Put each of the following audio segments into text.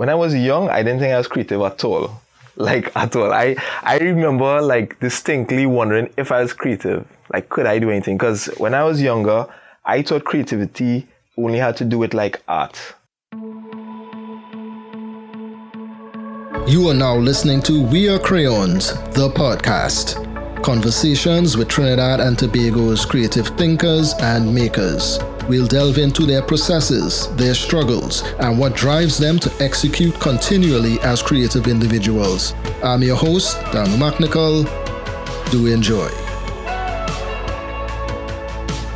when I was young, I didn't think I was creative at all. Like at all. I I remember like distinctly wondering if I was creative. Like could I do anything? Because when I was younger, I thought creativity only had to do with like art. You are now listening to We Are Crayons, the podcast. Conversations with Trinidad and Tobago's creative thinkers and makers. We'll delve into their processes, their struggles, and what drives them to execute continually as creative individuals. I'm your host, Dan McNichol. Do enjoy.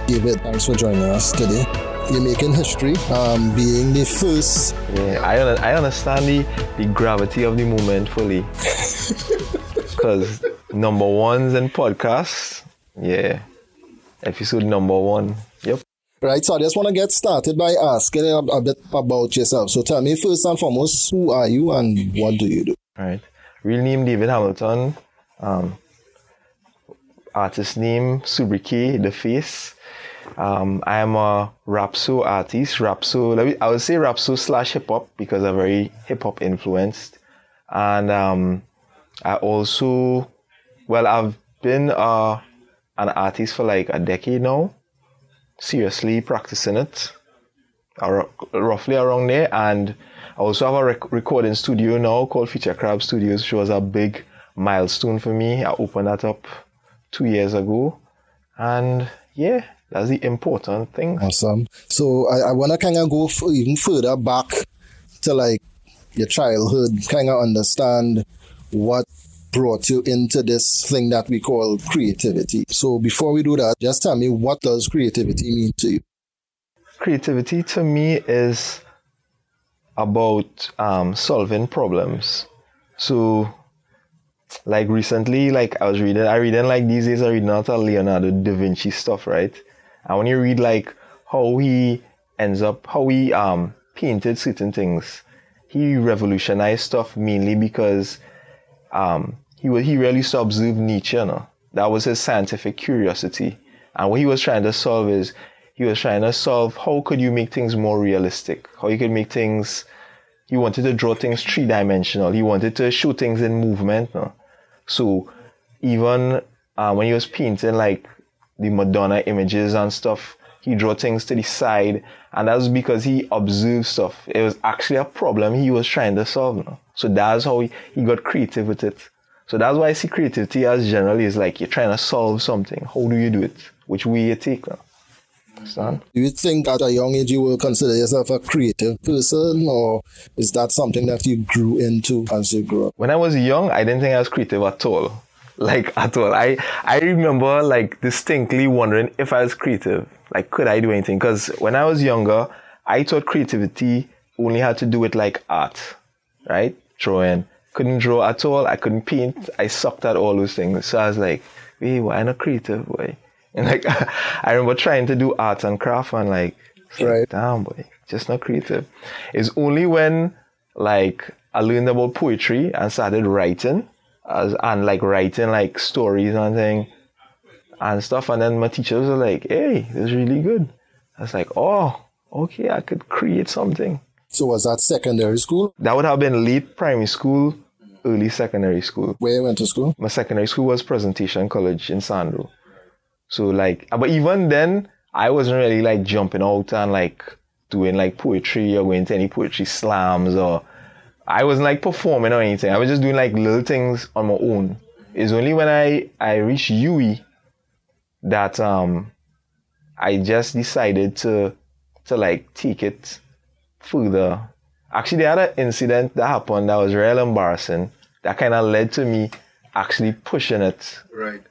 David, thanks for joining us today. You're making history, um, being the first. Yeah, I, I understand the, the gravity of the moment fully. Because number ones in podcasts, yeah, episode number one. Right, so I just want to get started by asking a, a bit about yourself. So tell me first and foremost, who are you and what do you do? All right. Real name David Hamilton. Um, artist name Subriki, The Face. Um, I am a rapso artist. Rapso, me, I would say rapso slash hip hop because I'm very hip hop influenced. And um, I also, well, I've been uh, an artist for like a decade now, seriously practicing it, roughly around there. And I also have a rec- recording studio now called Future Crab Studios, which was a big milestone for me. I opened that up two years ago. And yeah, that's the important thing. Awesome. So I, I want to kind of go f- even further back to like your childhood, kind of understand what brought you into this thing that we call creativity. So before we do that, just tell me what does creativity mean to you? Creativity to me is about um, solving problems. So like recently, like I was reading, I reading like these days I read not a Leonardo da Vinci stuff, right? And when you read like how he ends up, how he um painted certain things, he revolutionized stuff mainly because um he he really used to observe nature. You? That was his scientific curiosity, and what he was trying to solve is he was trying to solve how could you make things more realistic, how you could make things. He wanted to draw things three dimensional. He wanted to show things in movement. So even uh, when he was painting like the Madonna images and stuff, he drew things to the side, and that was because he observed stuff. It was actually a problem he was trying to solve. So that's how he, he got creative with it. So that's why I see creativity as generally is like you're trying to solve something. How do you do it? Which way you take? Understand? Do you think at a young age you will consider yourself a creative person, or is that something that you grew into as you grew up? When I was young, I didn't think I was creative at all. Like at all. I I remember like distinctly wondering if I was creative. Like could I do anything? Because when I was younger, I thought creativity only had to do with like art, right? Drawing. Couldn't draw at all. I couldn't paint. I sucked at all those things. So I was like, wait, why not creative, boy? And like, I remember trying to do arts and craft and like, right. damn boy, just not creative. It's only when like I learned about poetry and started writing as, and like writing like stories and thing and stuff. And then my teachers were like, hey, this is really good. I was like, oh, okay, I could create something. So was that secondary school? That would have been late primary school, early secondary school. Where you went to school? My secondary school was Presentation College in Sando. So like, but even then, I wasn't really like jumping out and like doing like poetry or going to any poetry slams or I wasn't like performing or anything. I was just doing like little things on my own. It's only when I I reached UWI that um I just decided to to like take it further. Actually, they had an incident that happened that was real embarrassing. That kind of led to me actually pushing it right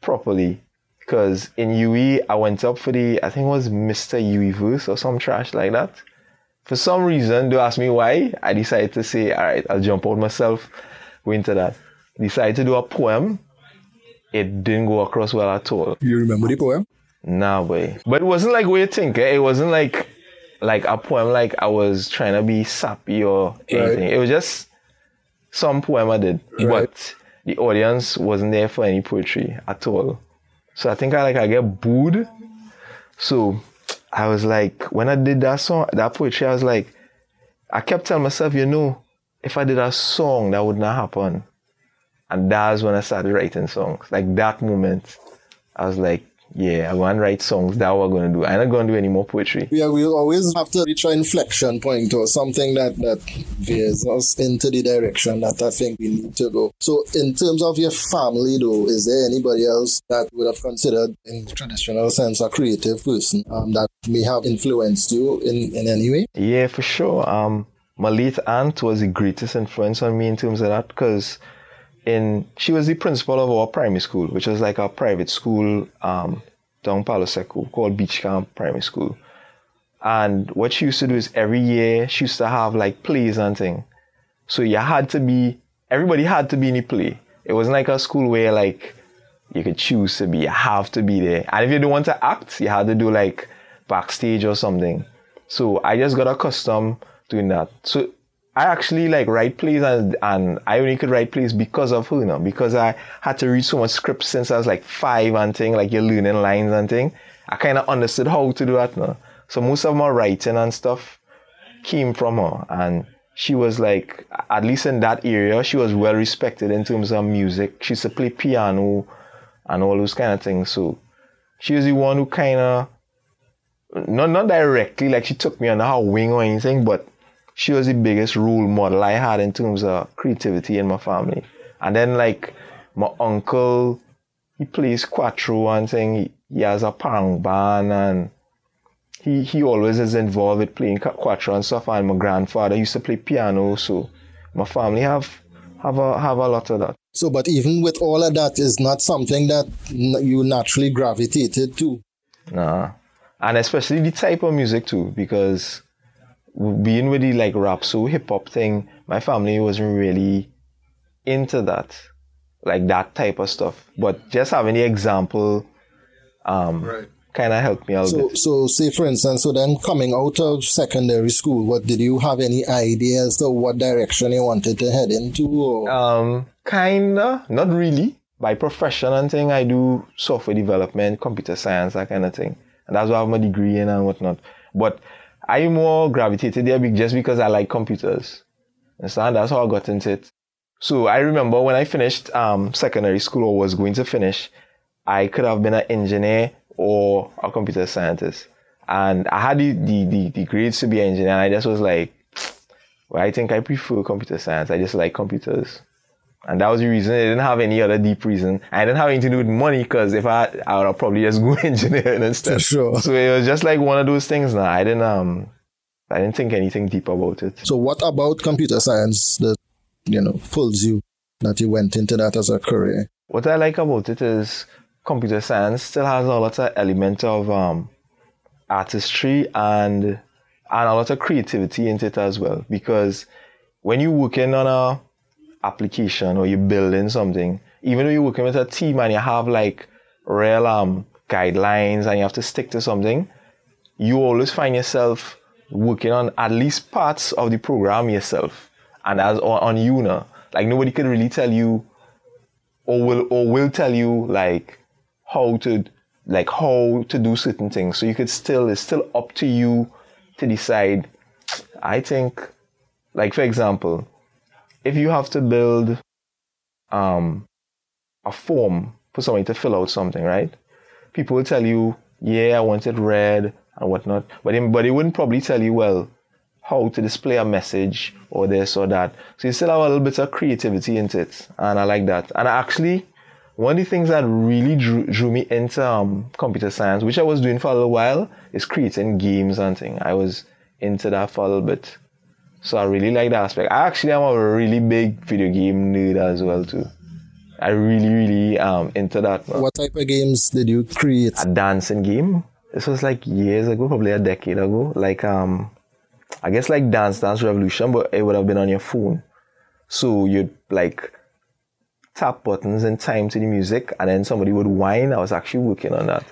properly because in UWI, I went up for the, I think it was Mr. UWI verse or some trash like that. For some reason, don't ask me why, I decided to say, all right, I'll jump out myself, go into that. Decided to do a poem. It didn't go across well at all. You remember the poem? Nah, boy. But it wasn't like what you think. Eh? It wasn't like like a poem like I was trying to be sappy or anything. Right. It was just some poem I did. Right. But the audience wasn't there for any poetry at all. So I think I like I get booed. So I was like, when I did that song, that poetry, I was like, I kept telling myself, you know, if I did a song, that would not happen. And that's when I started writing songs. Like that moment, I was like, yeah, I want to write songs. That going to do. I'm not going to do any more poetry. Yeah, we always have to reach an inflection point or something that, that veers us into the direction that I think we need to go. So, in terms of your family, though, is there anybody else that would have considered, in traditional sense, a creative person um, that may have influenced you in, in any way? Yeah, for sure. Um, my late aunt was the greatest influence on me in terms of that because in she was the principal of our primary school, which was like a private school um, down Palo Seco called Beach Camp Primary School. And what she used to do is every year she used to have like plays and thing. So you had to be everybody had to be in the play. It wasn't like a school where like you could choose to be, you have to be there. And if you don't want to act, you had to do like backstage or something. So I just got accustomed doing that. So I actually like write plays and, and I only could write plays because of her, you know, because I had to read so much scripts since I was like five and thing, like you're learning lines and thing. I kind of understood how to do that now. So most of my writing and stuff came from her and she was like, at least in that area, she was well respected in terms of music. She used to play piano and all those kind of things. So she was the one who kind of, not, not directly, like she took me under her wing or anything, but she was the biggest role model I had in terms of creativity in my family. And then like my uncle, he plays cuatro and thing. He, he has a parang band and he, he always is involved with playing cuatro and stuff. And my grandfather used to play piano, so my family have have a have a lot of that. So, but even with all of that, is not something that you naturally gravitated to. Nah, and especially the type of music too, because being with the like rapso hip hop thing, my family wasn't really into that, like that type of stuff. But just having the example, um, right. kind of helped me out. So, so say for instance, so then coming out of secondary school, what did you have any ideas to what direction you wanted to head into? Or? Um, kinda, not really. By profession and thing, I do software development, computer science, that kind of thing, and that's why I have my degree in and whatnot. But I more gravitated there just because I like computers. Understand? That's how I got into it. So I remember when I finished um, secondary school or was going to finish, I could have been an engineer or a computer scientist. And I had the, the, the, the grades to be an engineer. And I just was like, well, I think I prefer computer science. I just like computers. And that was the reason. I didn't have any other deep reason. I didn't have anything to do with money because if I, I would have probably just go engineering instead. For sure. So it was just like one of those things now. I didn't, um, I didn't think anything deep about it. So what about computer science that, you know, pulls you that you went into that as a career? What I like about it is computer science still has a lot of element of, um, artistry and, and a lot of creativity in it as well. Because when you're working on a, application or you're building something, even though you're working with a team and you have like real um, guidelines and you have to stick to something, you always find yourself working on at least parts of the program yourself. And as on, on you now, like nobody can really tell you or will or will tell you like how to like how to do certain things. So you could still it's still up to you to decide. I think like for example, if you have to build um, a form for somebody to fill out something, right? People will tell you, yeah, I want it red and whatnot, but they, but they wouldn't probably tell you, well, how to display a message or this or that. So you still have a little bit of creativity into it, and I like that. And actually, one of the things that really drew, drew me into um, computer science, which I was doing for a little while, is creating games and things. I was into that for a little bit. So I really like that aspect. I actually am a really big video game nerd as well too. I really, really um into that. What type of games did you create? A dancing game. This was like years ago, probably a decade ago. Like um, I guess like Dance Dance Revolution, but it would have been on your phone. So you'd like tap buttons in time to the music, and then somebody would whine. I was actually working on that.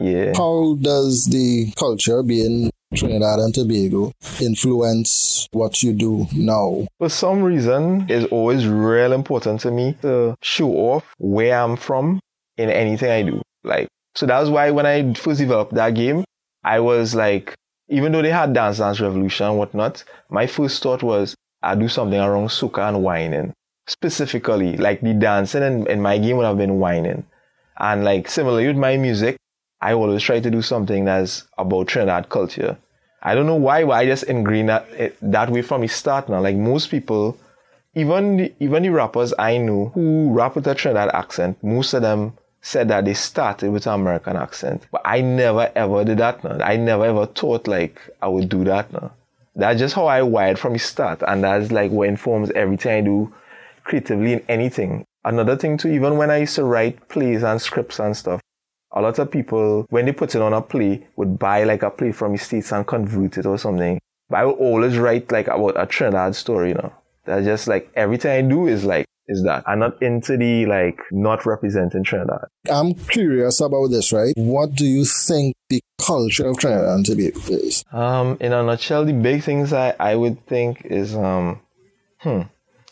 Yeah. How does the culture being Trinidad and Tobago influence what you do now? For some reason, it's always real important to me to show off where I'm from in anything I do. Like, so that's why when I first developed that game, I was like, even though they had Dance Dance Revolution and whatnot, my first thought was I do something around soca and whining. Specifically, like the dancing in, in my game would have been whining. And like similarly with my music, I always try to do something that's about Trinidad culture. I don't know why, but I just ingrained that that way from the start now. Like most people, even the, even the rappers I know who rap with a Trinidad accent, most of them said that they started with an American accent. But I never ever did that now. I never ever thought like I would do that now. That's just how I wired from the start. And that's like what informs everything I do creatively in anything. Another thing too, even when I used to write plays and scripts and stuff, a lot of people, when they put it on a play, would buy like a play from the States and convert it or something. But I would always write like about a Trinidad story, you know. That's just like everything I do is like is that I'm not into the like not representing Trinidad. I'm curious about this, right? What do you think the culture of Trinidad and Tobago is? Um, in a nutshell, the big things I, I would think is um, hmm,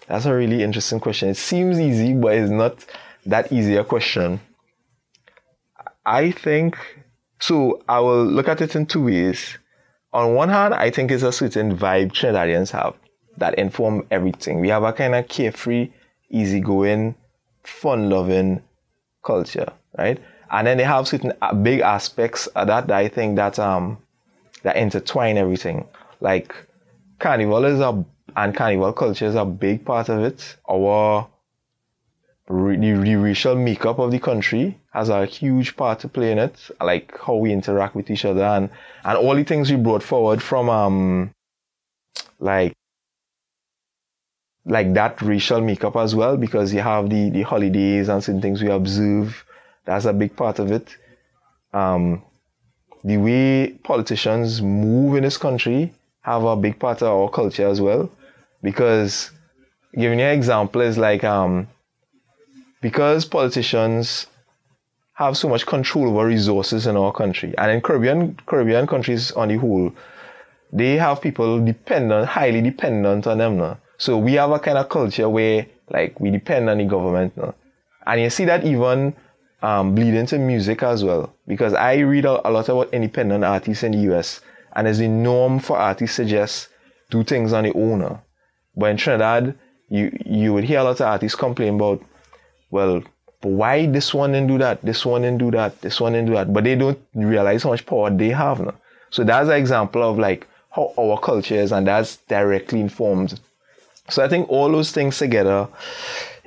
that's a really interesting question. It seems easy, but it's not that easy a question. I think so. I will look at it in two ways. On one hand, I think it's a certain vibe Trinidadians have that inform everything. We have a kind of carefree, easygoing, fun-loving culture, right? And then they have certain big aspects of that that I think that um that intertwine everything. Like carnival is a and carnival culture is a big part of it. Our the, racial makeup of the country has a huge part to play in it, like how we interact with each other and, and all the things we brought forward from um like like that racial makeup as well because you have the, the holidays and certain things we observe. That's a big part of it. Um, the way politicians move in this country have a big part of our culture as well. Because giving you an example is like um, because politicians have so much control over resources in our country, and in Caribbean Caribbean countries on the whole, they have people dependent, highly dependent on them now. So we have a kind of culture where like we depend on the government now. And you see that even um, bleed into music as well. Because I read a, a, lot about independent artists in the US, and as the norm for artists just do things on their own. But in Trinidad, you you would hear a lot of artists complain about, well, why this one didn't do that, this one didn't do that, this one didn't do that. But they don't realize how much power they have now. So that's an example of like how our culture is, and that's directly informed so I think all those things together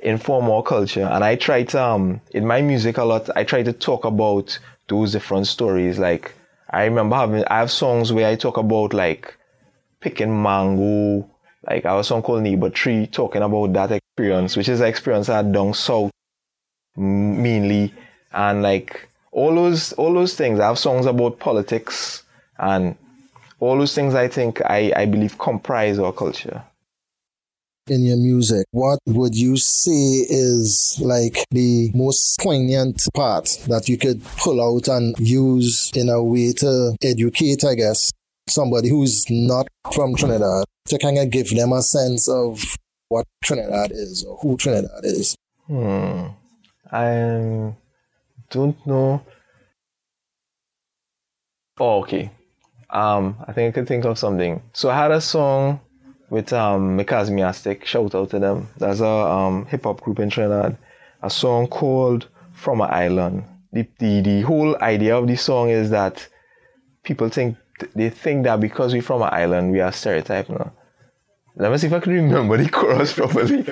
inform our culture. And I try to, um, in my music a lot, I try to talk about those different stories. Like, I remember having, I have songs where I talk about like picking mango. Like, I have a song called Neighbor Tree talking about that experience, which is an experience I had down south mainly. And like, all those, all those things. I have songs about politics and all those things I think I, I believe comprise our culture in your music, what would you say is like the most poignant part that you could pull out and use in a way to educate, I guess, somebody who's not from Trinidad to kind of give them a sense of what Trinidad is or who Trinidad is? Hmm. I don't know. Oh, okay. Um, I think I could think of something. So I had a song with um Mikazmiastic. Shout out to them. That's a um, hip hop group in Trinidad. A song called From an Island. The, the the whole idea of the song is that people think they think that because we're from an island we are stereotyped now. Let me see if I can remember the chorus properly.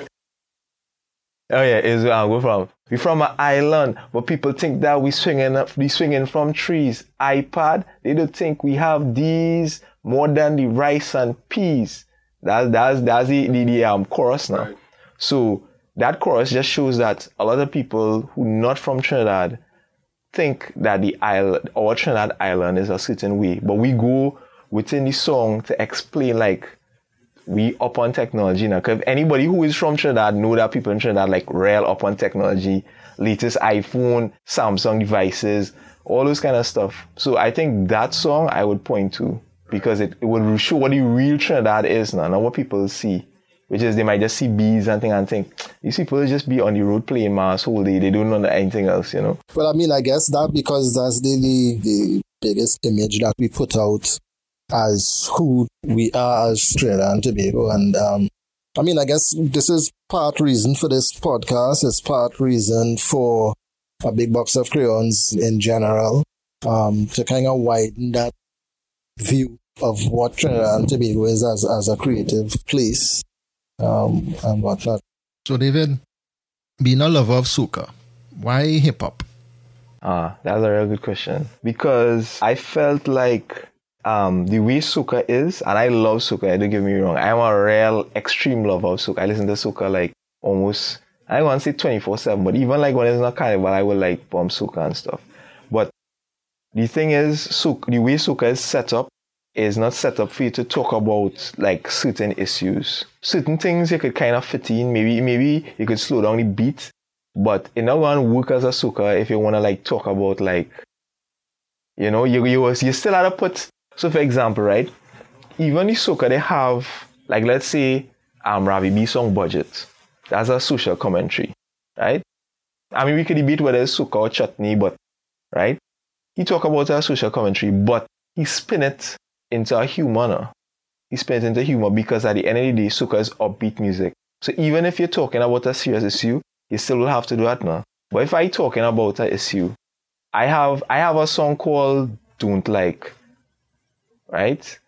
Oh yeah, is where I go from. We from an island, but people think that we swinging up, we swinging from trees. iPad, they don't think we have these more than the rice and peas. That's that's that's the, the, the um, chorus now. Right. So that chorus just shows that a lot of people who not from Trinidad think that the island or Trinidad island is a certain way, but we go within the song to explain like we up on technology now. Because anybody who is from Trinidad know that people in Trinidad like rail up on technology, latest iPhone, Samsung devices, all those kind of stuff. So I think that song I would point to because it, it show what the real Trinidad is now, not what people see. Which is they might just see bees and thing and think these people just be on the road playing mass whole day. They don't know anything else, you know. Well, I mean, I guess that because that's the, the biggest image that we put out as who we are as Trinidad and Tobago. And um, I mean, I guess this is part reason for this podcast. It's part reason for a big box of crayons in general um, to kind of widen that view of what Trinidad and Tobago is as, as a creative place um, and whatnot. So, David, being a lover of soca, why hip hop? Ah, that's a real good question. Because I felt like um, the way soca is, and I love soca, don't get me wrong. I'm a real extreme lover of soca. I listen to soca like almost, I want to say 24 7, but even like when it's not carnival, I will like bump soca and stuff. But the thing is, soca, the way soca is set up is not set up for you to talk about like certain issues. Certain things you could kind of fit in. Maybe maybe you could slow down the beat, but it not to work as a soca if you want to like talk about like, you know, you you you still have to put. So for example, right, even if soca they have like let's say um Ravi B song budget. That's a social commentary, right? I mean we could debate whether it's soca or chutney, but right, he talk about a social commentary, but he spin it into a humor. He spin it into humor because at the end of the day, soca is upbeat music. So even if you're talking about a serious issue, you still will have to do that now. But if I talking about an issue, I have I have a song called Don't Like, right?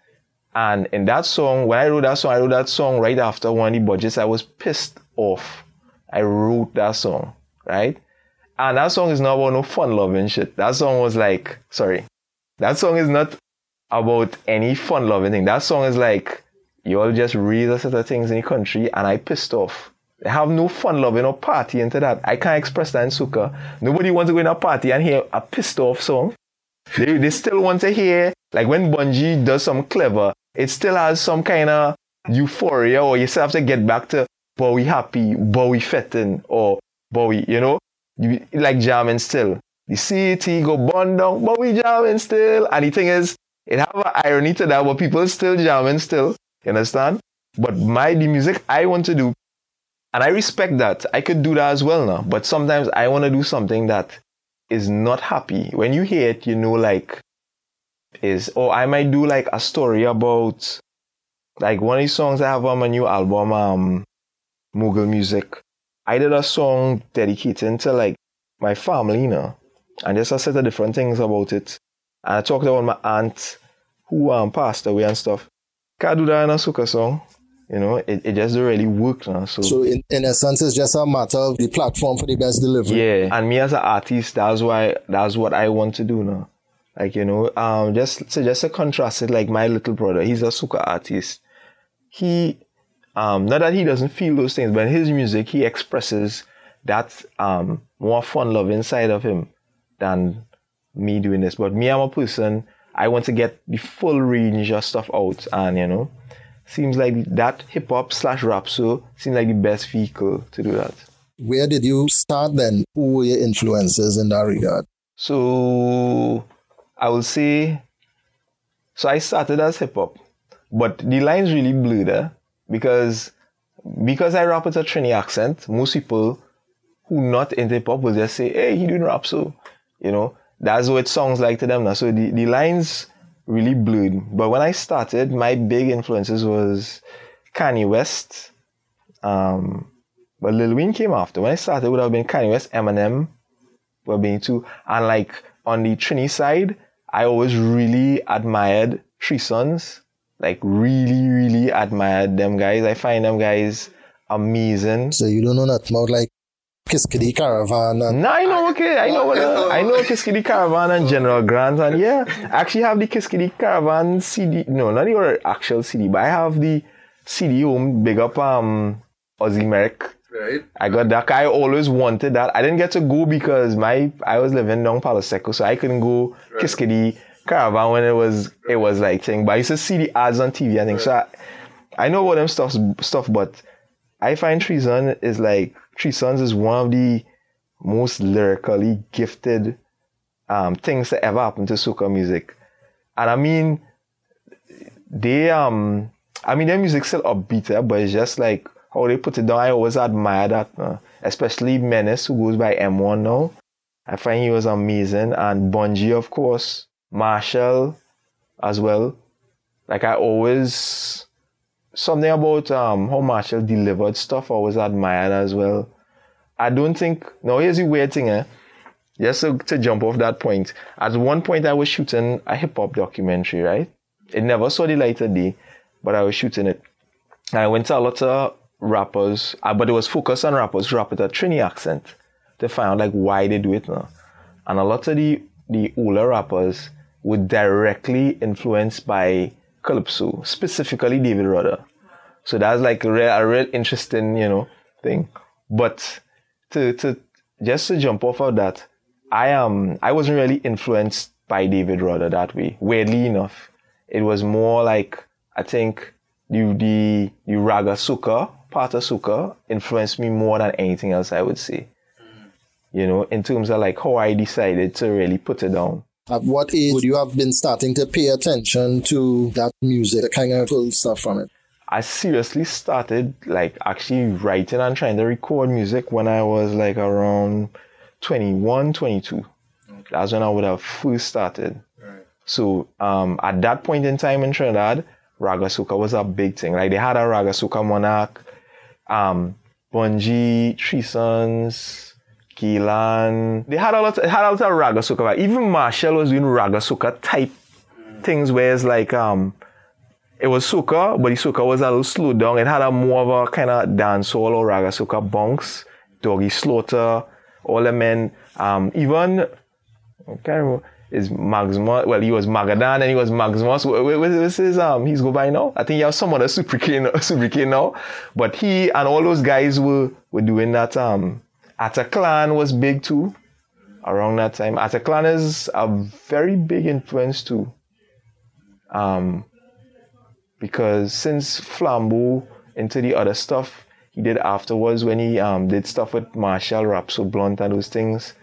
And in that song, when I wrote that song, I wrote that song right after the budgets. I was pissed off. I wrote that song, right? And that song is not about no fun loving shit. That song was like, sorry, that song is not about any fun loving thing. That song is like, you all just read a set of things in the country and I pissed off. They have no fun loving or party into that. I can't express that in Soca. Nobody wants to go in a party and hear a pissed off song. They, they still want to hear, like when Bunji does some clever, it still has some kind of euphoria or you still have to get back to Bowie happy, Bowie fitting, or Bowie, you know, you, like jamming still. The city go burn down, but we jamming still. And the thing is, it have an irony to that, but people still jamming still. You understand? But my the music I want to do, and I respect that. I could do that as well now. But sometimes I want to do something that is not happy. When you hear it, you know, like is or I might do like a story about like one of the songs I have on my new album, um, Mughal Music. I did a song dedicated to like my family, you know, and just a set of different things about it. And I talked about my aunt who um, passed away and stuff. Can't do that in a soca song. You know, it, it just don't really work now. So, so in, in sense, it's just a matter of the platform for the best delivery. Yeah, and me as an artist, that's why that's what I want to do now. Like you know, um, just so just to contrast it, like my little brother, he's a soca artist. He, um, not that he doesn't feel those things, but in his music, he expresses that um more fun love inside of him than me doing this. But me, I'm a person, I want to get the full range of stuff out. And, you know, seems like that hip hop slash rapso seems like the best vehicle to do that. Where did you start then? Who were your influences in that regard? So I will say, so I started as hip hop, but the lines really blurred eh? because because I rap with a Trini accent. Most people who not into hip hop will just say, "Hey, he doing rap," so you know that's what songs like to them now. So the, the lines really blurred. But when I started, my big influences was Kanye West. Um, but Lil Wayne came after. When I started, it would have been Kanye West, Eminem, were being two. And like on the Trini side, I always really admired Three Suns. Like really, really admired them guys. I find them guys amazing. So you don't know nothing about like Kiskadee Caravan. And no, I know, okay. I know, what, I know Kiskadee Caravan and General Grant. And yeah, I actually have the Kiskadee Caravan CD. No, not the actual CD, but I have the CD home, big up um, Ozzy Merrick. Right. I got that. I always wanted that. I didn't get to go because my I was living down Palo Seco, so I couldn't go right. Kiskadee Caravan when it was it was like thing. But I used to see the ads on TV. I think right. so. I, I know about them stuff stuff, but I find Treason is like Three Suns is one of the most lyrically gifted um, things that ever happened to soca music. And I mean, they um, I mean their music still upbeat, eh, but it's just like how they put it down. I always admire that, uh, especially Menace, who goes by M1 now. I find he was amazing, and Bunji, of course, Machel as well. like I always something about um how Machel delivered stuff I was admired as well. I don't think no here's the weird thing eh. Just to, to jump off that point. At one point I was shooting a hip hop documentary, right? It never saw the light of day, but I was shooting it. And I went to a lot of rappers, uh, but it was focused on rappers who rap with a Trini accent to find out like why they do it now. And a lot of the the older rappers were directly influenced by Calypso, specifically David Rudder. So that's like a real, a real interesting, you know, thing. But to to just to jump off of that, I am um, I wasn't really influenced by David Rudder that way. Weirdly enough, it was more like I think the the the raga soca part of soca influenced me more than anything else. I would say, mm. you know, in terms of like how I decided to really put it down. At what age would you have been starting to pay attention to that music, the kind of cool stuff from it? I seriously started like actually writing and trying to record music when I was like around 21, 22. Okay. That's when I would have first started. Right. So um, at that point in time in Trinidad, Raga Soca was a big thing. Like they had a Raga Soca Monarch, um, Bunji, Three Suns, Keelan. They had a lot, had a lot of Raga Soca. Even Machel was doing Raga Soca type things where it's like um, it was soca, but the soca was a little slowed down. It had a more of a kind of dancehall or raga soca bunks, Doggy Slaughter, all the men, um, even, remember, is Maximus, well, he was Magadan and he was Maximus. What's his, um, he's go by now? I think he has some other Super King, Super King now. But he and all those guys were, were doing that, um, Ataklan was big too around that time. Ataklan is a very big influence too. Um, because since Flambeau into the other stuff he did afterwards when he um, did stuff with Machel, Rapso Blunt and those things,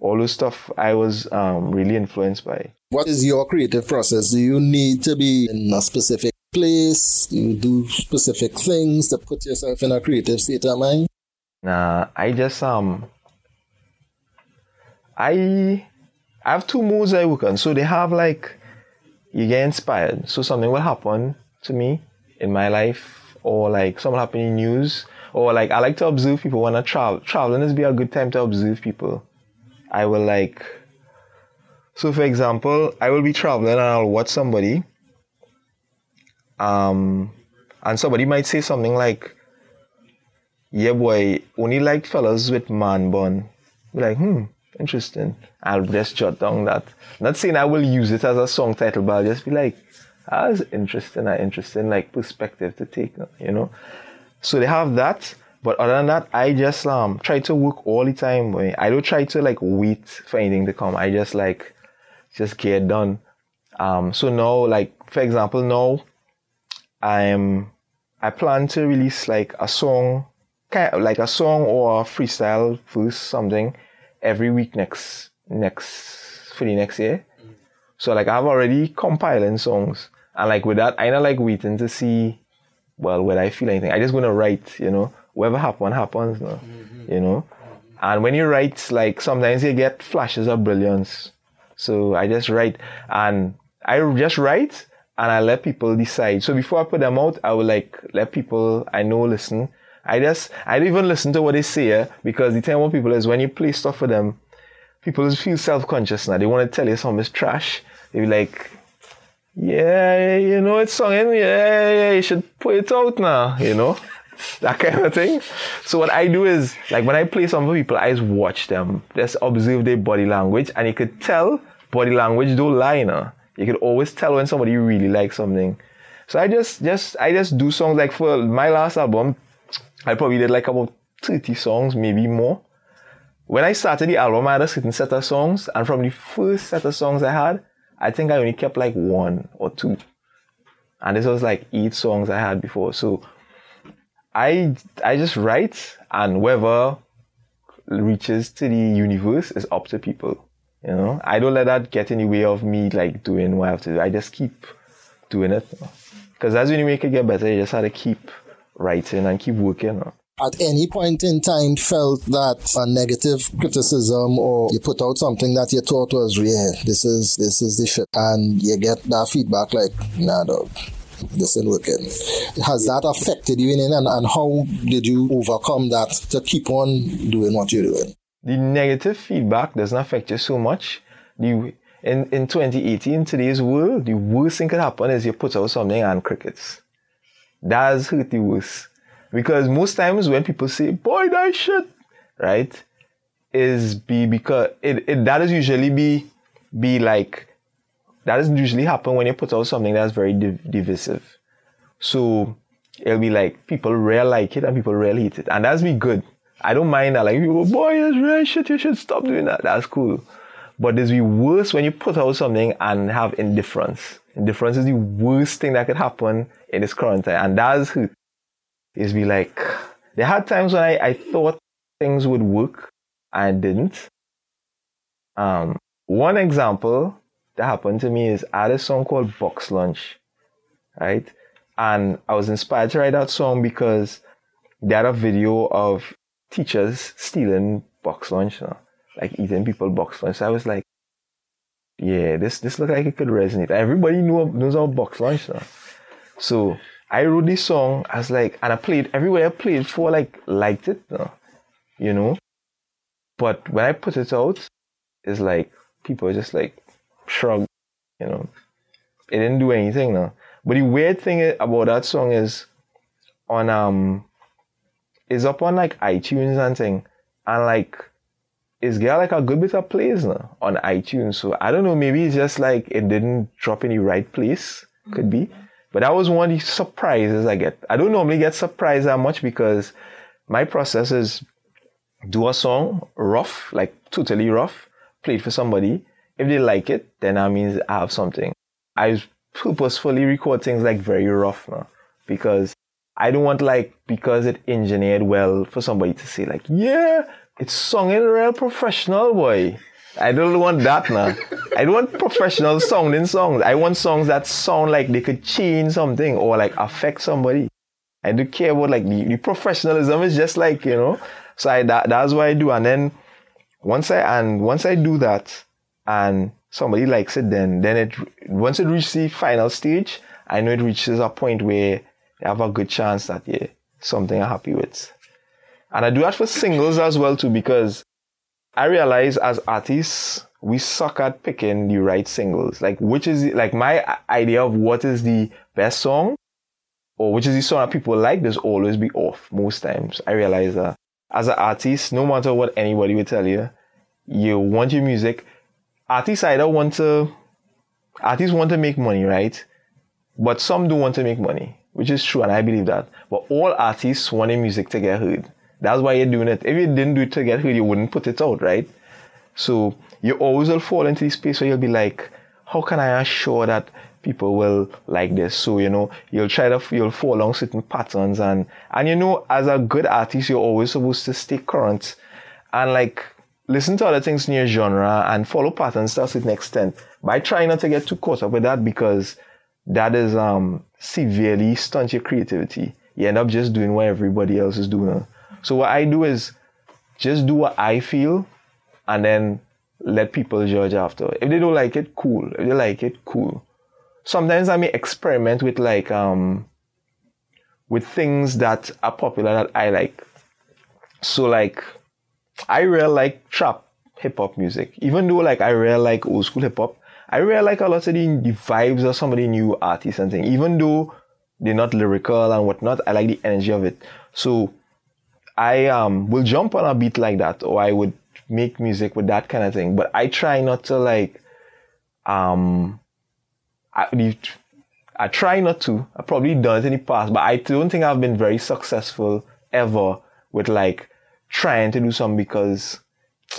all those stuff I was um, really influenced by. What is your creative process? Do you need to be in a specific place? Do you do specific things to put yourself in a creative state of mind? Nah, I just um I I have two modes I work on. So they have like you get inspired. So something will happen to me in my life or like something happening in news or like I like to observe people when I travel. Traveling is be a good time to observe people. I will like so for example, I will be traveling and I'll watch somebody um and somebody might say something like yeah boy, only like fellas with man bun. Be like, hmm, interesting. I'll just jot down that. Not saying I will use it as a song title, but I'll just be like, as interesting and interesting like perspective to take, you know. So they have that. But other than that, I just um try to work all the time. Boy. I don't try to like wait for anything to come. I just like just get done. Um so now like for example now I'm I plan to release like a song kind of like a song or a freestyle verse something every week next next for the next year. So like I've already compiling songs. And like with that, I don't like waiting to see, well, whether I feel anything. I just gonna write, you know, whatever happens, happens, no? mm-hmm. you know. And when you write, like sometimes you get flashes of brilliance. So I just write and I just write and I let people decide. So before I put them out, I will like let people I know listen. I just I don't even listen to what they say because the thing about people is when you play stuff for them, people just feel self conscious now. They want to tell you something is trash. They be like, yeah, you know, it's singing, yeah, yeah, you should put it out now, you know, that kind of thing. So what I do is, like when I play some for people, I just watch them, just observe their body language, and you could tell body language don't lie, know. You could always tell when somebody really likes something. So I just, just, I just do songs like for my last album, I probably did like about 30 songs, maybe more. When I started the album, I had a certain set of songs, and from the first set of songs I had, I think I only kept like one or two. And this was like eight songs I had before. So I I just write and whoever reaches to the universe is up to people. You know, I don't let that get in the way of me like doing what I have to do. I just keep doing it. Because as when you make it get better, you just have to keep writing and keep working. at any point in time felt that a negative criticism or you put out something that you thought was yeah this is this is the shit and you get that feedback like nah dog this isn't working. Has that affected you in and, and how did you overcome that to keep on doing what you're doing? The negative feedback doesn't affect you so much. The in, in 2018 today's world the worst thing could happen is you put out something and crickets that's hurt the worst because most times when people say, boy, that shit, right, is be because it, it that is usually be be like that doesn't usually happen when you put out something that's very div- divisive. So it'll be like people really like it and people really hate it. And that's be good. I don't mind that. Like people, boy, that's really shit, you should stop doing that. That's cool. But it's be worse when you put out something and have indifference. Indifference is the worst thing that could happen in this current time. And that's is be like, there had times when I, I thought things would work and didn't. Um, one example that happened to me is I had a song called Box Lunch, right? And I was inspired to write that song because they had a video of teachers stealing box lunch, you know, like eating people box lunch. So I was like, yeah, this this looked like it could resonate. Everybody knew knows about box lunch, know? so I wrote this song as like, and I played everywhere I played for, like, liked it, you know. But when I put it out, it's like people just like shrug, you know. It didn't do anything now. But the weird thing about that song is on um is up on like iTunes and thing. And like it's got like a good bit of plays now on iTunes. So I don't know, maybe it's just like it didn't drop in the right place. Could be. Mm-hmm. But that was one of the surprises I get. I don't normally get surprised that much because my process is do a song rough, like totally rough, play it for somebody. If they like it, then that means I have something. I purposefully record things like very rough now because I don't want like because it engineered well for somebody to say like, yeah, it's sung in a real professional boy. I don't want that now. I don't want professional sounding songs. I want songs that sound like they could change something or like affect somebody. I don't care about like the, the professionalism is just like, you know. So I that, that's what I do. And then once I and once I do that and somebody likes it then then it once it reaches the final stage, I know it reaches a point where I have a good chance that yeah, something I'm happy with. And I do that for singles as well too because I realize as artists, we suck at picking the right singles. Like, which is like my idea of what is the best song or which is the song that people like, there's always be off most times. I realize that as an artist, no matter what anybody will tell you, you want your music. Artists either want to, artists want to make money, right? But some do want to make money, which is true, and I believe that. But all artists want their music to get heard. That's why you're doing it. If you didn't do it to get heard, you wouldn't put it out, right? So you always will fall into this space where you'll be like, how can I assure that people will like this? So, you know, you'll try to, you'll fall certain patterns and, and you know, as a good artist, you're always supposed to stay current and like listen to other things in your genre and follow patterns to a certain extent. But I try not to get too caught up with that because that is, um, severely stunt your creativity. You end up just doing what everybody else is doing. So what I do is just do what I feel and then let people judge after. If they don't like it, cool. If they like it, cool. Sometimes I may experiment with like um with things that are popular that I like. So like I really like trap hip hop music. Even though like I really like old school hip hop, I really like a lot of the, the vibes of some of the new artists and things. Even though they're not lyrical and whatnot, I like the energy of it. So I um will jump on a beat like that, or I would make music with that kind of thing. But I try not to like um I, I try not to. I probably done it in the past, but I don't think I've been very successful ever with like trying to do something because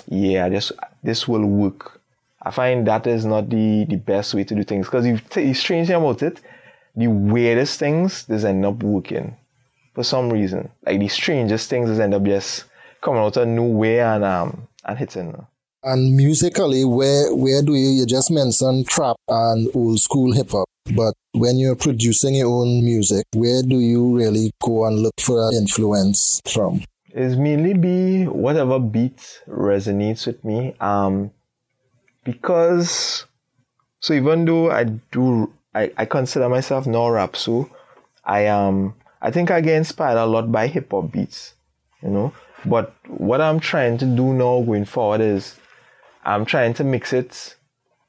yeah, this this will work. I find that is not the the best way to do things because you the strange thing about it, the weirdest things does end up working for some reason. Like the strangest things just end up just coming out of nowhere and um and hitting. And musically, where where do you you just mentioned trap and old school hip hop, but when you're producing your own music, where do you really go and look for influence from? It's mainly be whatever beat resonates with me. Um, because so even though I do I, I consider myself no rapso I um I think I get inspired a lot by hip hop beats, you know. But what I'm trying to do now going forward is I'm trying to mix it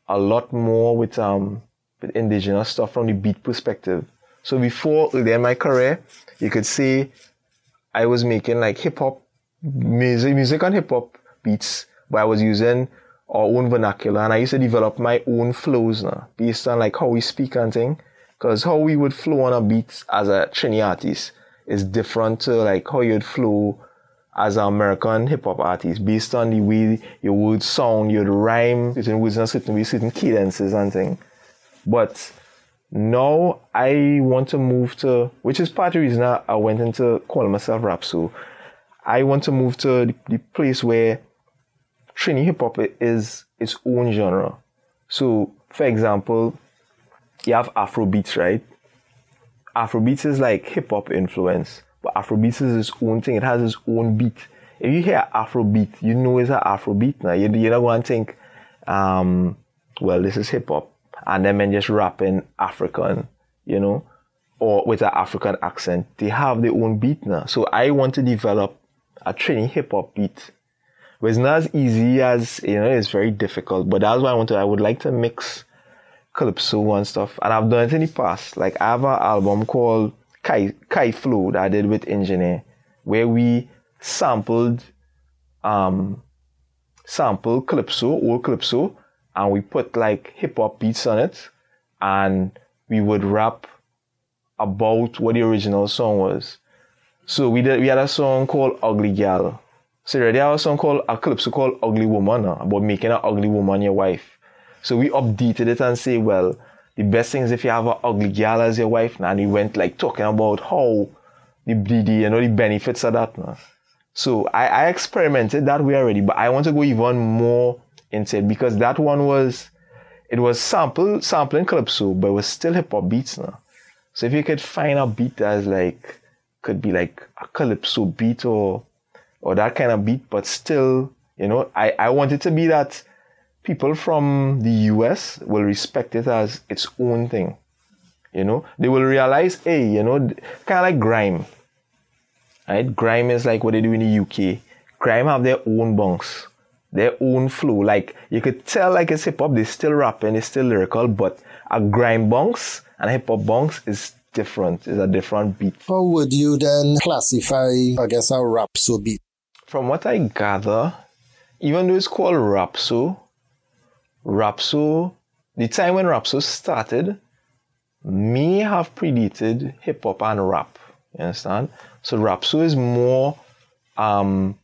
a lot more with um with indigenous stuff from the beat perspective. So before in my career, you could say I was making like hip hop music music on hip hop beats, but I was using our own vernacular and I used to develop my own flows now based on like how we speak and thing. Cause how we would flow on a beat as a Trini artist is different to like how you'd flow as an American hip hop artist based on the way your words sound, your rhyme, certain words and certain ways, certain cadences and thing. But now I want to move to, which is part of the reason I, I went into calling myself rap. So I want to move to the, the place where Trini hip hop is its own genre. So, for example, you have Afrobeats, right? Afrobeats is like hip hop influence, but Afrobeats is its own thing. It has its own beat. If you hear Afrobeat, you know it's an Afrobeat now. You, you don't want to think, um, well, this is hip hop, and then men just rapping African, you know, or with an African accent. They have their own beat now. So I want to develop a Trini hip hop beat. But it's not as easy as you know, it's very difficult. But that's why I want to I would like to mix calypso and stuff. And I've done it in the past. Like I have an album called Kai Kai Flow that I did with Engineer, where we sampled um sample calypso, old calypso, and we put like hip hop beats on it and we would rap about what the original song was. So we did we had a song called Ugly Gal. So already have a song called a calypso called Ugly Woman uh, about making an ugly woman your wife. So we updated it and say, well, the best thing is if you have an ugly girl as your wife now. And we went like talking about how the, the, you know the benefits of that now. So I, I experimented that way already, but I want to go even more into it because that one was it was sample sampling calypso, but it was still hip hop beats now. So if you could find a beat that's like could be like a calypso beat or or that kind of beat, but still, you know, I, I want it to be that people from the US will respect it as its own thing. You know, they will realize, hey, you know, kind of like grime. Right? Grime is like what they do in the UK. Grime have their own bunks, their own flow. Like you could tell, like it's hip hop, they still rap rapping, it's still lyrical, but a grime bunks and a hip hop bunks is different. It's a different beat. How would you then classify, I guess, a rapso beat? From what I gather, even though it's called rapso, rapso, the time when rapso started may have predated hip hop and rap. You understand? So rapso is more um,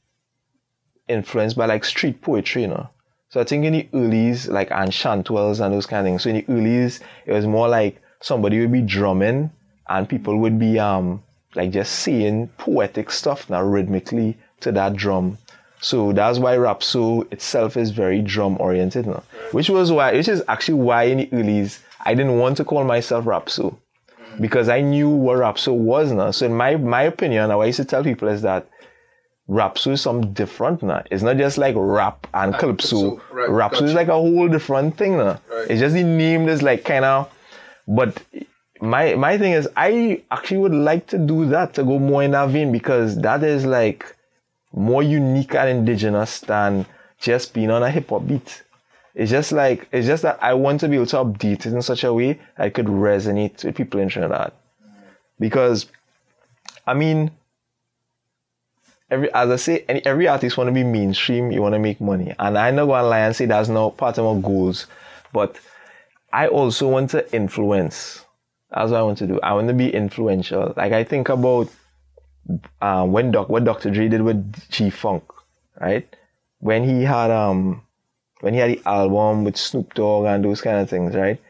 influenced by like street poetry, you know. So I think in the earlys, like and chantwells and those kind of things. So in the earlys, it was more like somebody would be drumming and people would be um like just saying poetic stuff now rhythmically to that drum. So that's why rapso itself is very drum oriented now. Which was why which is actually why in the earlys I didn't want to call myself rapso. Because I knew what rapso was now. So in my my opinion, I used to tell people is that rapso is something different now. It's not just like rap and calypso. right, rapso gotcha. is like a whole different thing now. Right. It's just the name is like kind of, but my my thing is I actually would like to do that to go more in that vein because that is like more unique and indigenous than just being on a hip hop beat. It's just like it's just that I want to be able to update it in such a way I could resonate with people in Trinidad. Because I mean every as I say, any, every artist want to be mainstream, you want to make money. And I know go and lie and say that's not part of my goals. But I also want to influence. That's what I want to do. I want to be influential. Like I think about uh, when Doc what Dr. Dre did with G Funk, right? When he had um when he had the album with Snoop Dogg and those kind of things, right?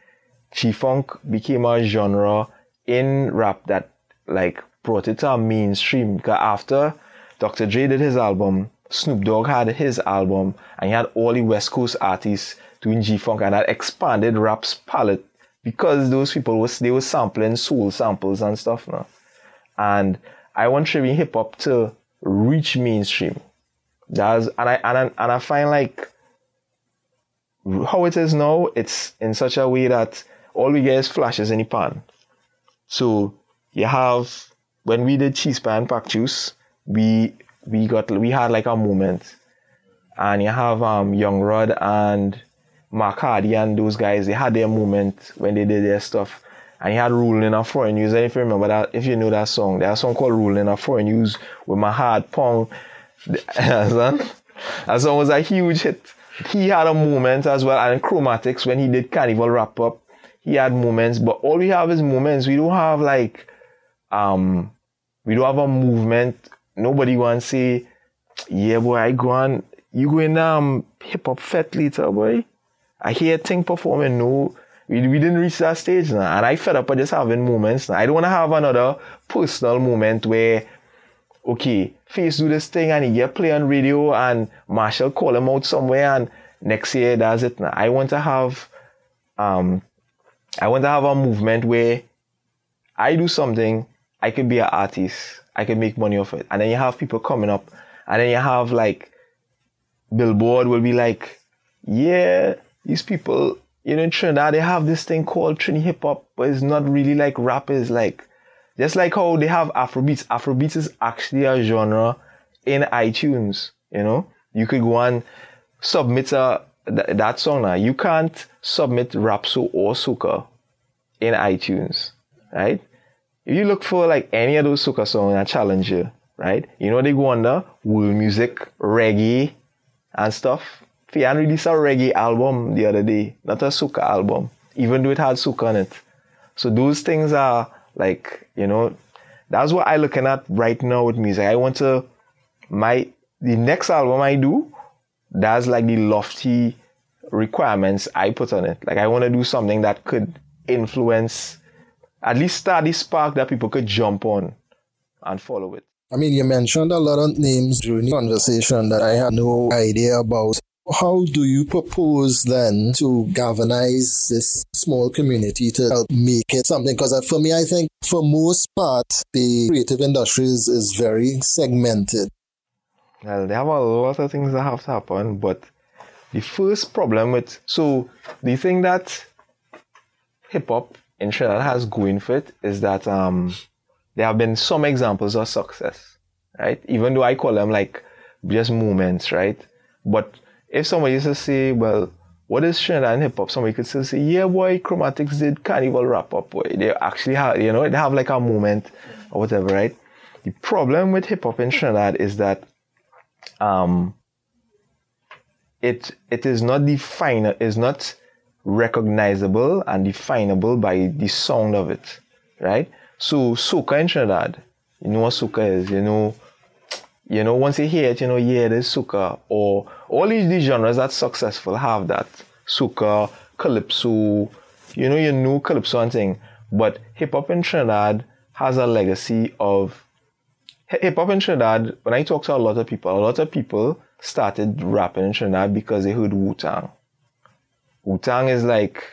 G Funk became a genre in rap that like brought it to a mainstream. Because after Dr. Dre did his album, Snoop Dogg had his album and he had all the West Coast artists doing G Funk and that expanded rap's palette because those people was they were sampling soul samples and stuff now. And I want Trini hip hop to reach mainstream. That's and I and I, and I find like how it is now, it's in such a way that all we get is flashes in the pan. So you have when we did cheese pan pack juice, we we got we had like a moment. And you have um Young Rod and Mark Hardy and those guys, they had their moment when they did their stuff. And he had Ruling in a Foreign News. And if you remember that, if you know that song, there's a song called Ruling in a Foreign News with my heart pong. that song was a huge hit. He had a moment as well. And Chromatics, when he did Carnival Wrap Up, he had moments. But all we have is moments. We don't have like, um, we don't have a movement. Nobody wants to say, yeah, boy, I go on, you go in um, hip hop fat later, boy. I hear Ting performing. No, we, we didn't reach that stage now. And I fed up with just having moments. Now. I don't want to have another personal moment where, okay, Face do this thing and he get play on radio and Machel call him out somewhere and next year does it now. I want to have, um, I want to have a movement where I do something, I can be an artist, I can make money off it. And then you have people coming up and then you have like, Billboard will be like, yeah, these people, you know, in Trinidad, they have this thing called Trini hip hop, but it's not really like rap. Like, just like how they have Afrobeats. Afrobeats is actually a genre in iTunes, you know? You could go and submit a, th- that song now. You can't submit Rapso or Soca in iTunes, right? If you look for like any of those Soca songs, I challenge you, right? You know, they go under world music, reggae, and stuff. Fay-Ann released a reggae album the other day, not a soca album, even though it had soca on it. So those things are like, you know, that's what I'm looking at right now with music. I want to, my, the next album I do, that's like the lofty requirements I put on it. Like I want to do something that could influence, at least start the spark that people could jump on and follow it. I mean, you mentioned a lot of names during the conversation that I had no idea about. How do you propose then to galvanize this small community to help make it something? Because for me, I think for most part, the creative industries is very segmented. Well, they have a lot of things that have to happen, but the first problem with so the thing that hip hop in Trinidad has going for it is that um there have been some examples of success, right? Even though I call them like just moments, right? But if somebody used to say, well, what is Trinidad hip hop? Somebody could still say, yeah, boy, Chromatics did Carnival Wrap Up, boy. They actually have, you know, they have like a moment or whatever, right? The problem with hip hop in Trinidad is that um, it it is not defined, is not recognizable and definable by the sound of it, right? So soca in Trinidad, you know what soca is, you know, you know, once you hear it, you know, yeah, there's soca or all these, genres that's successful have that soca, calypso, you know, you know calypso and thing. But hip hop in Trinidad has a legacy of hip hop in Trinidad. When I talk to a lot of people, a lot of people started rapping in Trinidad because they heard Wu Tang. Wu Tang is like,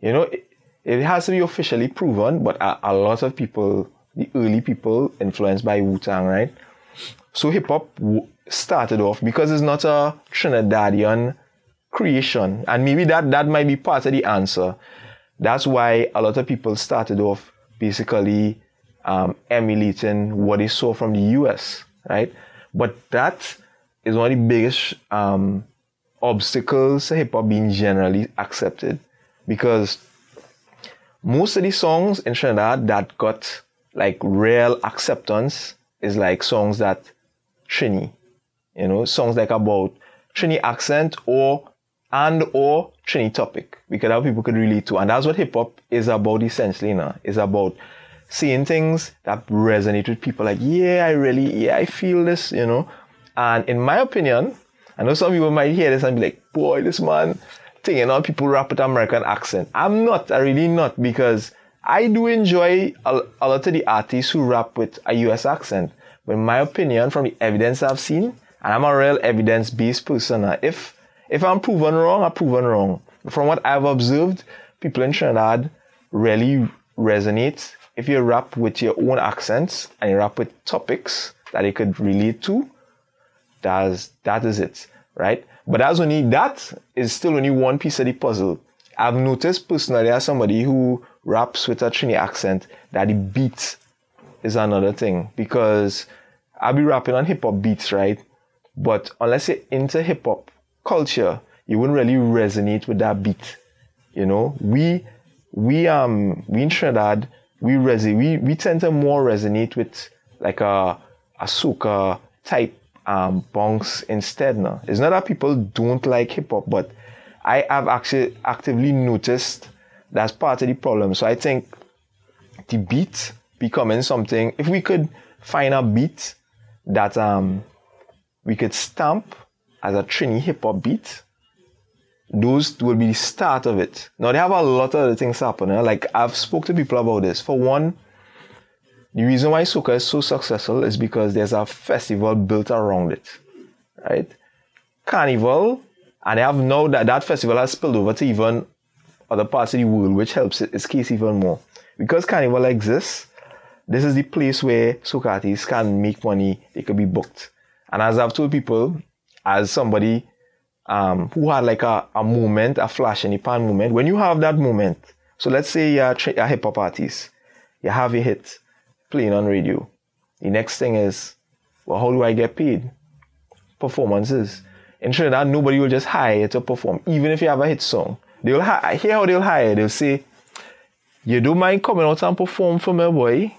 you know, it, it, has to be officially proven, but a, a lot of people, the early people, influenced by Wu Tang, right? So hip hop started off because it's not a Trinidadian creation, and maybe that that might be part of the answer. That's why a lot of people started off basically um, emulating what they saw from the US, right? But that is one of the biggest um, obstacles to hip hop being generally accepted because most of the songs in Trinidad that got like real acceptance is like songs that Trini, you know, songs like about Trini accent or and or Trini topic because how people could relate to. And that's what hip hop is about essentially you know, It's about seeing things that resonate with people like, yeah, I really, yeah, I feel this, you know. And in my opinion, I know some people might hear this and be like, boy, this man thinking all people rap with American accent. I'm not, I really not, because I do enjoy a, a lot of the artists who rap with a US accent. But in my opinion, from the evidence I've seen, And I'm a real evidence-based person. If if I'm proven wrong, I'm proven wrong. From what I've observed, people in Trinidad really resonate if you rap with your own accents and you rap with topics that they could relate to. That's that is it, right? But that's only that is still only one piece of the puzzle. I've noticed personally as somebody who raps with a Trini accent that the beat is another thing because I'll be rapping on hip hop beats, right? But unless you're into hip hop culture, you wouldn't really resonate with that beat. You know, we we um we in Trinidad we resi we, we tend to more resonate with like a a soca type um bonks instead now. It's not that people don't like hip hop, but I have actually actively noticed that's part of the problem. So I think the beat becoming something if we could find a beat that um we could stamp as a Trini hip hop beat, those will be the start of it. Now they have a lot of other things happening. Eh? Like I've spoke to people about this. For one, the reason why soca is so successful is because there's a festival built around it, right? Carnival, and they have now that that festival has spilled over to even other parts of the world, which helps its case even more. Because Carnival exists, this is the place where soca artists can make money. They can be booked. And as I've told people, as somebody um, who had like a, a moment, a flash in the pan moment, when you have that moment, so let's say you're a, hip hop artist, you have a hit playing on radio. The next thing is, well, how do I get paid? Performances. In Trinidad, nobody will just hire you to perform, even if you have a hit song. They'll hi- hear how they'll hire. They'll say, "You don't mind coming out and perform for me, boy?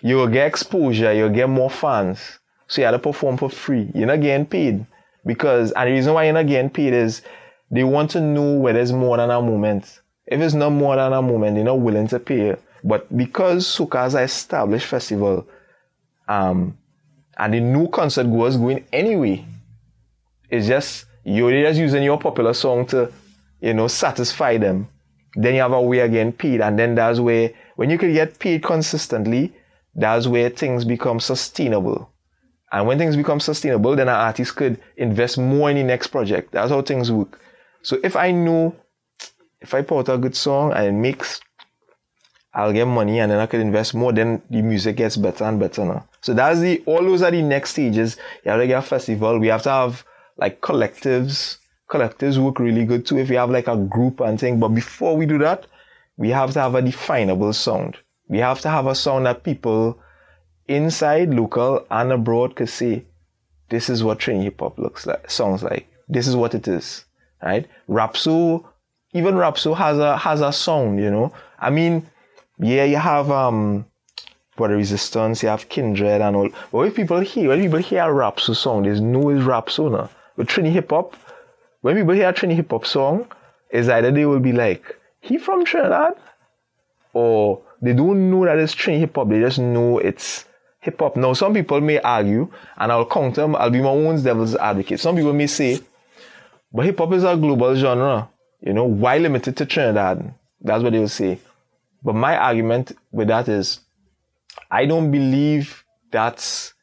You will get exposure. You'll get more fans. So you have to perform for free. You're not getting paid." Because, and the reason why you're not getting paid is they want to know whether it's more than a moment. If it's not more than a moment, they're not willing to pay. But because Soca is an established festival, um, and the new concert goers going anyway, it's just you're just using your popular song to, you know, satisfy them. Then you have a way again paid, and then that's where when you can get paid consistently, that's where things become sustainable. And when things become sustainable, then an artist could invest more in the next project. That's how things work. So if I know, if I put out a good song and it makes, I'll get money and then I could invest more, then the music gets better and better now. So that's the, all those are the next stages. You have to get a festival. We have to have like collectives. Collectives work really good too if we have like a group and thing. But before we do that, we have to have a definable sound. We have to have a sound that people inside, local, and abroad could see this is what Trini hip hop looks like, sounds like. This is what it is, right? Rapso, even Rapso has a has a sound, you know. I mean, yeah, you have um, Brother Resistance, you have Kindred and all. But when people hear, when people hear a Rapso song, there's no is Rapso now. But Trini hip hop, when people hear Trini hip hop song, is either they will be like, he from Trinidad, or they don't know that it's Trini hip hop. They just know it's hip hop. Now, some people may argue, and I'll counter, I'll be my own devil's advocate. Some people may say, but hip hop is a global genre. You know, why limited to Trinidad? That's what they will say. But my argument with that is, I don't believe that's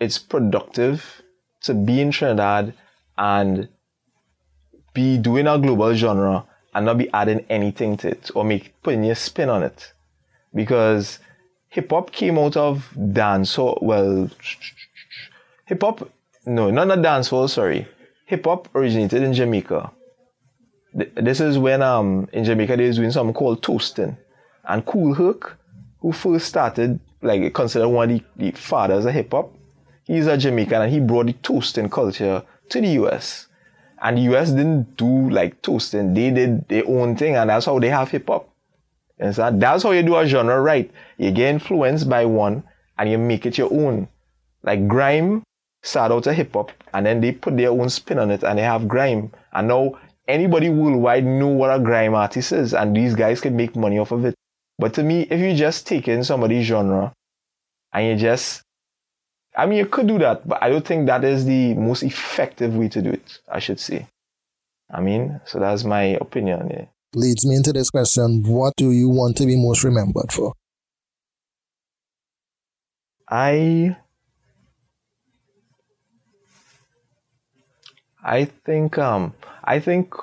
it's productive to be in Trinidad and be doing a global genre and not be adding anything to it or make putting your spin on it. Because hip hop came out of dancehall. Well, hip hop, no, not a dancehall. Sorry, hip hop originated in Jamaica. This is when um in Jamaica they was doing something called toasting, and Kool Herc, who first started like considered one of the, the fathers of hip hop, he's a Jamaican and he brought the toasting culture to the US. And the US didn't do like toasting; they did their own thing, and that's how they have hip hop. And so that's how you do a genre right. You get influenced by one and you make it your own. Like grime started out a hip hop and then they put their own spin on it and they have grime. And now anybody worldwide know what a grime artist is and these guys can make money off of it. But to me, if you just take in somebody's genre and you just I mean you could do that, but I don't think that is the most effective way to do it, I should say. I mean, so that's my opinion. Yeah leads me into this question what do you want to be most remembered for? I I think um I think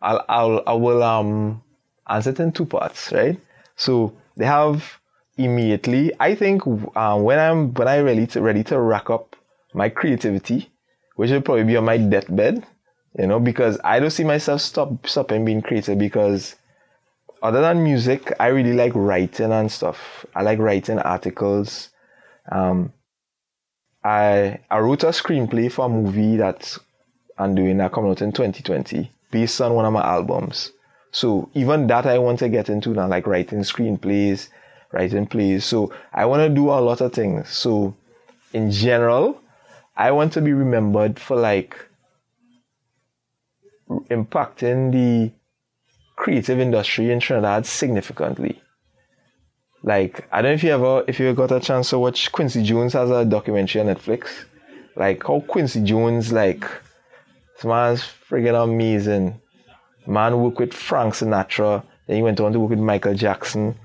I'll I'll I will um answer it in two parts, right? So they have immediately. I think uh, when I'm when I really ready to rack up my creativity, which will probably be on my deathbed, you know, because I don't see myself stop stopping being creative because other than music, I really like writing and stuff. I like writing articles. Um, I I wrote a screenplay for a movie that I'm doing that coming out in 2020 based on one of my albums. So even that I want to get into now, like writing screenplays, writing plays. So I want to do a lot of things. So in general, I want to be remembered for like impacting the creative industry in Trinidad significantly. Like I don't know if you ever if you got a chance to watch Quincy Jones has a documentary on Netflix. Like how Quincy Jones like this man's friggin' amazing. Man worked with Frank Sinatra, then he went on to work with Michael Jackson.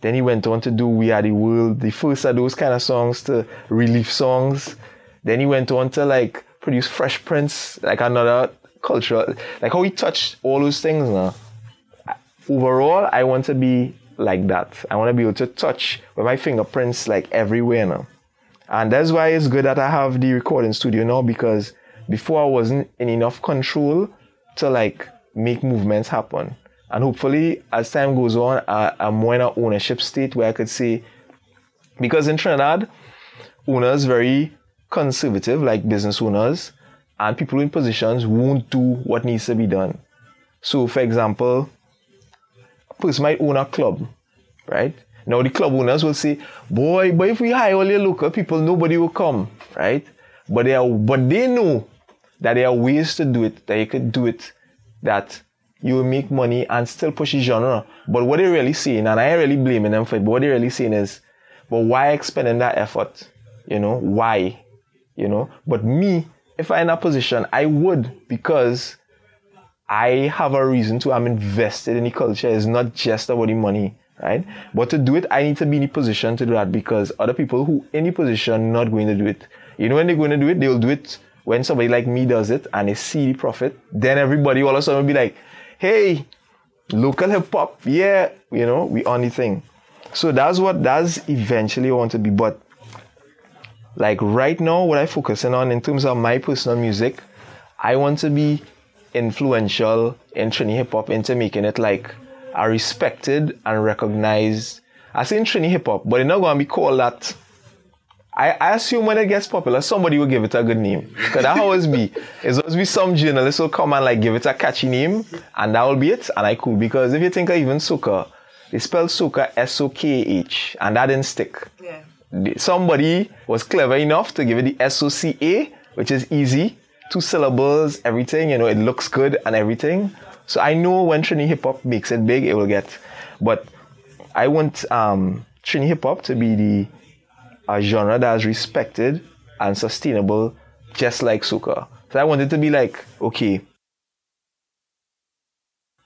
Then he went on to do We Are the World, the first of those kind of songs to relief songs. Then he went on to like produce Fresh Prince, like another cultural, like how we touch all those things now. Overall, I want to be like that. I want to be able to touch with my fingerprints like everywhere now. And that's why it's good that I have the recording studio now because before I wasn't in enough control to like make movements happen. And hopefully, as time goes on, I, I'm more in an ownership state where I could say, because in Trinidad, owners very conservative, like business owners, and people in positions won't do what needs to be done. So, for example, a person might own a club, right? Now the club owners will say, "Boy, but if we hire all local people, nobody will come, right?" But they are, but they know that there are ways to do it. That you could do it, that you will make money and still push the genre. But what they're really saying, and I ain't really blaming them for it, but what they're really saying is, but why expending that effort? You know, why? You know, but me, if I'm in a position, I would because I have a reason to. I'm invested in the culture. It's not just about the money, right? But to do it, I need to be in a position to do that because other people who in the position not going to do it. You know, when they're going to do it, they'll do it when somebody like me does it and they see the profit. Then everybody all of a sudden will be like, hey, local hip hop, yeah, you know, we on the thing. So that's what that's eventually I want to be. But like right now, what I'm focusing on in terms of my personal music, I want to be influential in Trini hip hop into making it like a respected and recognized. I say in Trini hip hop, but it's not gonna be called that. I, assume when it gets popular, somebody will give it a good name. Because that always be. It's always be some journalist will come and like give it a catchy name, and that will be it. And I cool because if you think of even soca, they spell soca S O K H, and that didn't stick. Yeah. Somebody was clever enough to give it the S O C A, which is easy, two syllables, everything. You know, it looks good and everything. So I know when Trini hip hop makes it big, it will get. But I want um, Trini hip hop to be the a genre that is respected and sustainable, just like soca. So I want it to be like, okay,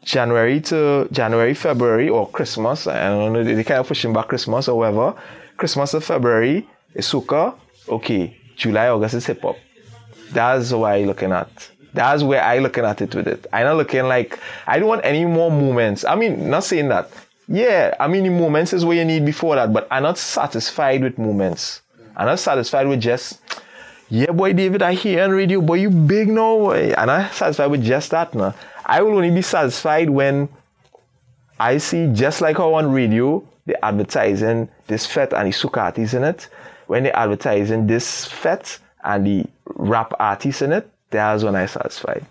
January to January, February, or Christmas. I don't know, they kind of pushing back Christmas or whatever. Christmas to February is soca. Okay, July, August is hip hop. That's what I looking at. That's where I looking at it with it. I'm not looking like I don't want any more moments. I mean, not saying that. Yeah, I mean the moments is what you need before that, but I'm not satisfied with moments. I'm not satisfied with just yeah, boy, David, I hear on radio, boy, you big now, boy. And I'm satisfied with just that now. I will only be satisfied when I see just like how on radio they're advertising this fete and the soca artists in it. When they're advertising this fete and the rap artists in it, that's when I'm satisfied.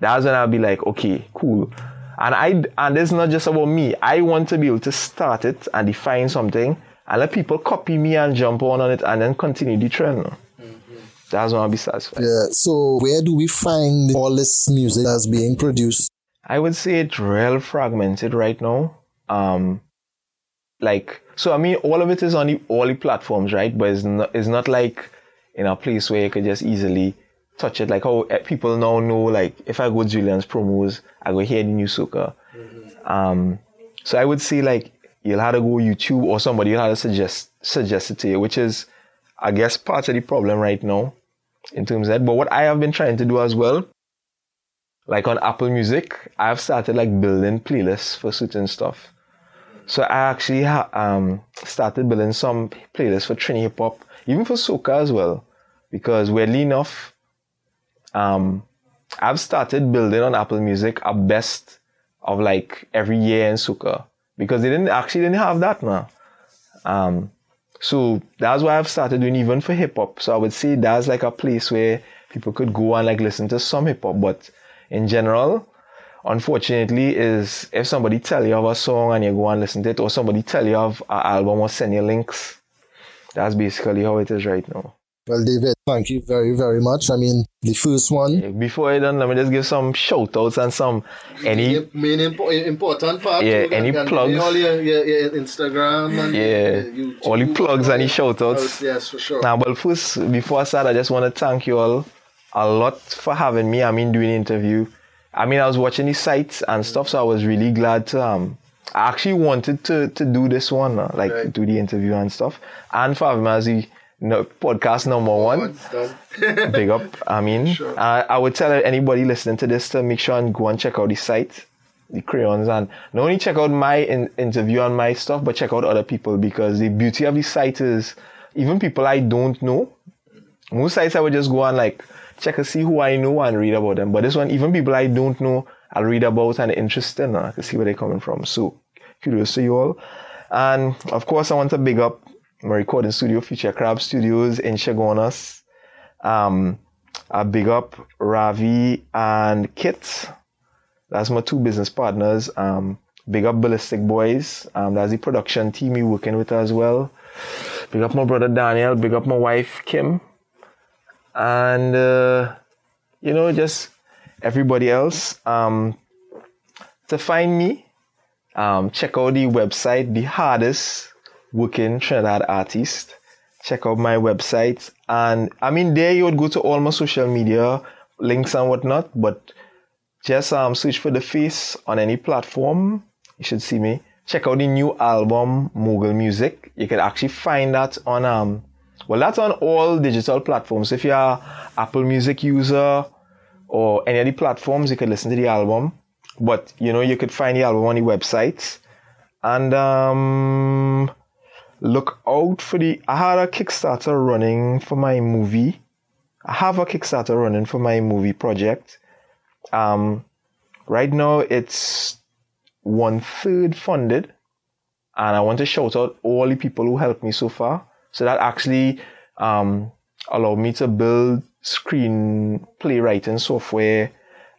That's when I'll be like, okay, cool. And I and it's not just about me. I want to be able to start it and define something and let people copy me and jump on on it and then continue the trend. That's when I'll be satisfied. Yeah. So where do we find all this music that's being produced? I would say it's real fragmented right now. Um, like so, I mean, all of it is on the, all the platforms, right? But it's not it's not like in a place where you could just easily touch it. Like how eh, people now know, like if I go to Julian's promos, I go hear the new soca. Um, so I would say like you'll have to go YouTube or somebody will have to suggest suggest it to you, which is I guess part of the problem right now. in terms of that. But what I have been trying to do as well, like on Apple Music, I've started like building playlists for certain stuff. So I actually ha- um, started building some playlists for Trini hip hop, even for soca as well, because weirdly enough, um, I've started building on Apple Music a best of like every year in soca because they didn't actually didn't have that now. Um, so that's why I've started doing even for hip hop. So I would say that's like a place where people could go and like listen to some hip hop, but in general, unfortunately, is if somebody tell you of a song and you go and listen to it, or somebody tell you of an album or send you links, that's basically how it is right now. Well, David, thank you very, very much. I mean, the first one. Before I done, let me just give some shout outs and some any the main impo- important part. Yeah, any plugs. All your, your, your Instagram and yeah, YouTube, all the plugs and the shout outs. Yes, for sure. Now, well, first, before I start, I just want to thank you all a lot for having me. I mean, doing the interview. I mean, I was watching the sites and stuff, so I was really glad to. Um, I actually wanted to to do this one, uh, like Right. do the interview and stuff, and for having me as the no, podcast number one. Done. Big up. I mean, Sure. uh, I would tell anybody listening to this to make sure and go and check out the site, the crayons, and not only check out my in- interview and my stuff, but check out other people because the beauty of the site is even people I don't know. Most sites I would just go and like check and see who I know and read about them. But this one, even people I don't know, I'll read about and interested in uh, to see where they're coming from. So kudos to you all. And of course, I want to big up my recording studio, Future Crab Studios in Chaguanas. Um, I big up Ravi and Kit. That's my two business partners. Um, big up Ballistic Boys. Um, that's the production team we working with as well. Big up my brother Daniel. Big up my wife Kim. And uh, you know, just everybody else. Um, to find me, um, check out the website, the hardest working Trinidad artist. Check out my website. And I mean, there you would go to all my social media links and whatnot, but just um, search for the face on any platform. You should see me. Check out the new album, Mogul Music. You can actually find that on, um, well, that's on all digital platforms. If you're Apple Music user or any of the platforms, you can listen to the album. But, you know, you could find the album on the website. And, um, look out for the I had a Kickstarter running for my movie. I have a Kickstarter running for my movie project. Um right now it's one third funded and I want to shout out all the people who helped me so far. So that actually um allowed me to build screenplay writing software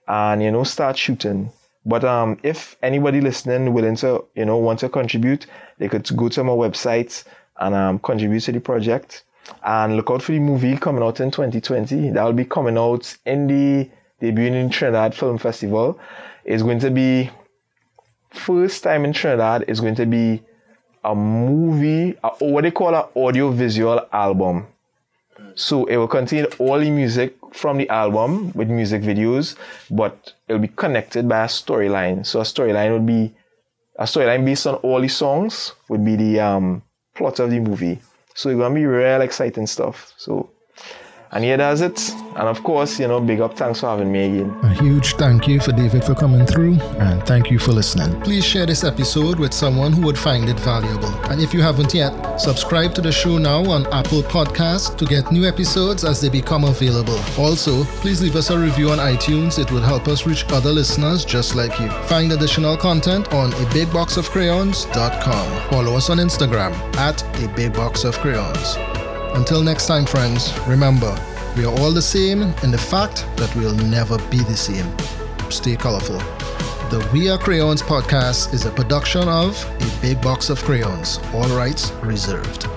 and you know start shooting. But um, if anybody listening willing to, you know, want to contribute, they could go to my website and um, contribute to the project. And look out for the movie coming out in 2020. That will be coming out in the debuting in Trinidad Film Festival. It's going to be first time in Trinidad. It's going to be a movie, a, what they call an audio visual album. So it will contain all the music from the album with music videos, but it'll be connected by a storyline. So a storyline would be a storyline based on all the songs would be the um, plot of the movie. So it's gonna be real exciting stuff. So and here does it. And of course, you know, big up thanks for having me again. A huge thank you for David for coming through, and thank you for listening. Please share this episode with someone who would find it valuable. And if you haven't yet, subscribe to the show now on Apple Podcasts to get new episodes as they become available. Also, please leave us a review on iTunes. It would help us reach other listeners just like you. Find additional content on a big box of bigboxofcrayons.com. Follow us on Instagram at a big box of crayons. Until next time, friends, remember, we are all the same in the fact that we'll never be the same. Stay colorful. The We Are Crayons podcast is a production of A Big Box of Crayons, all rights reserved.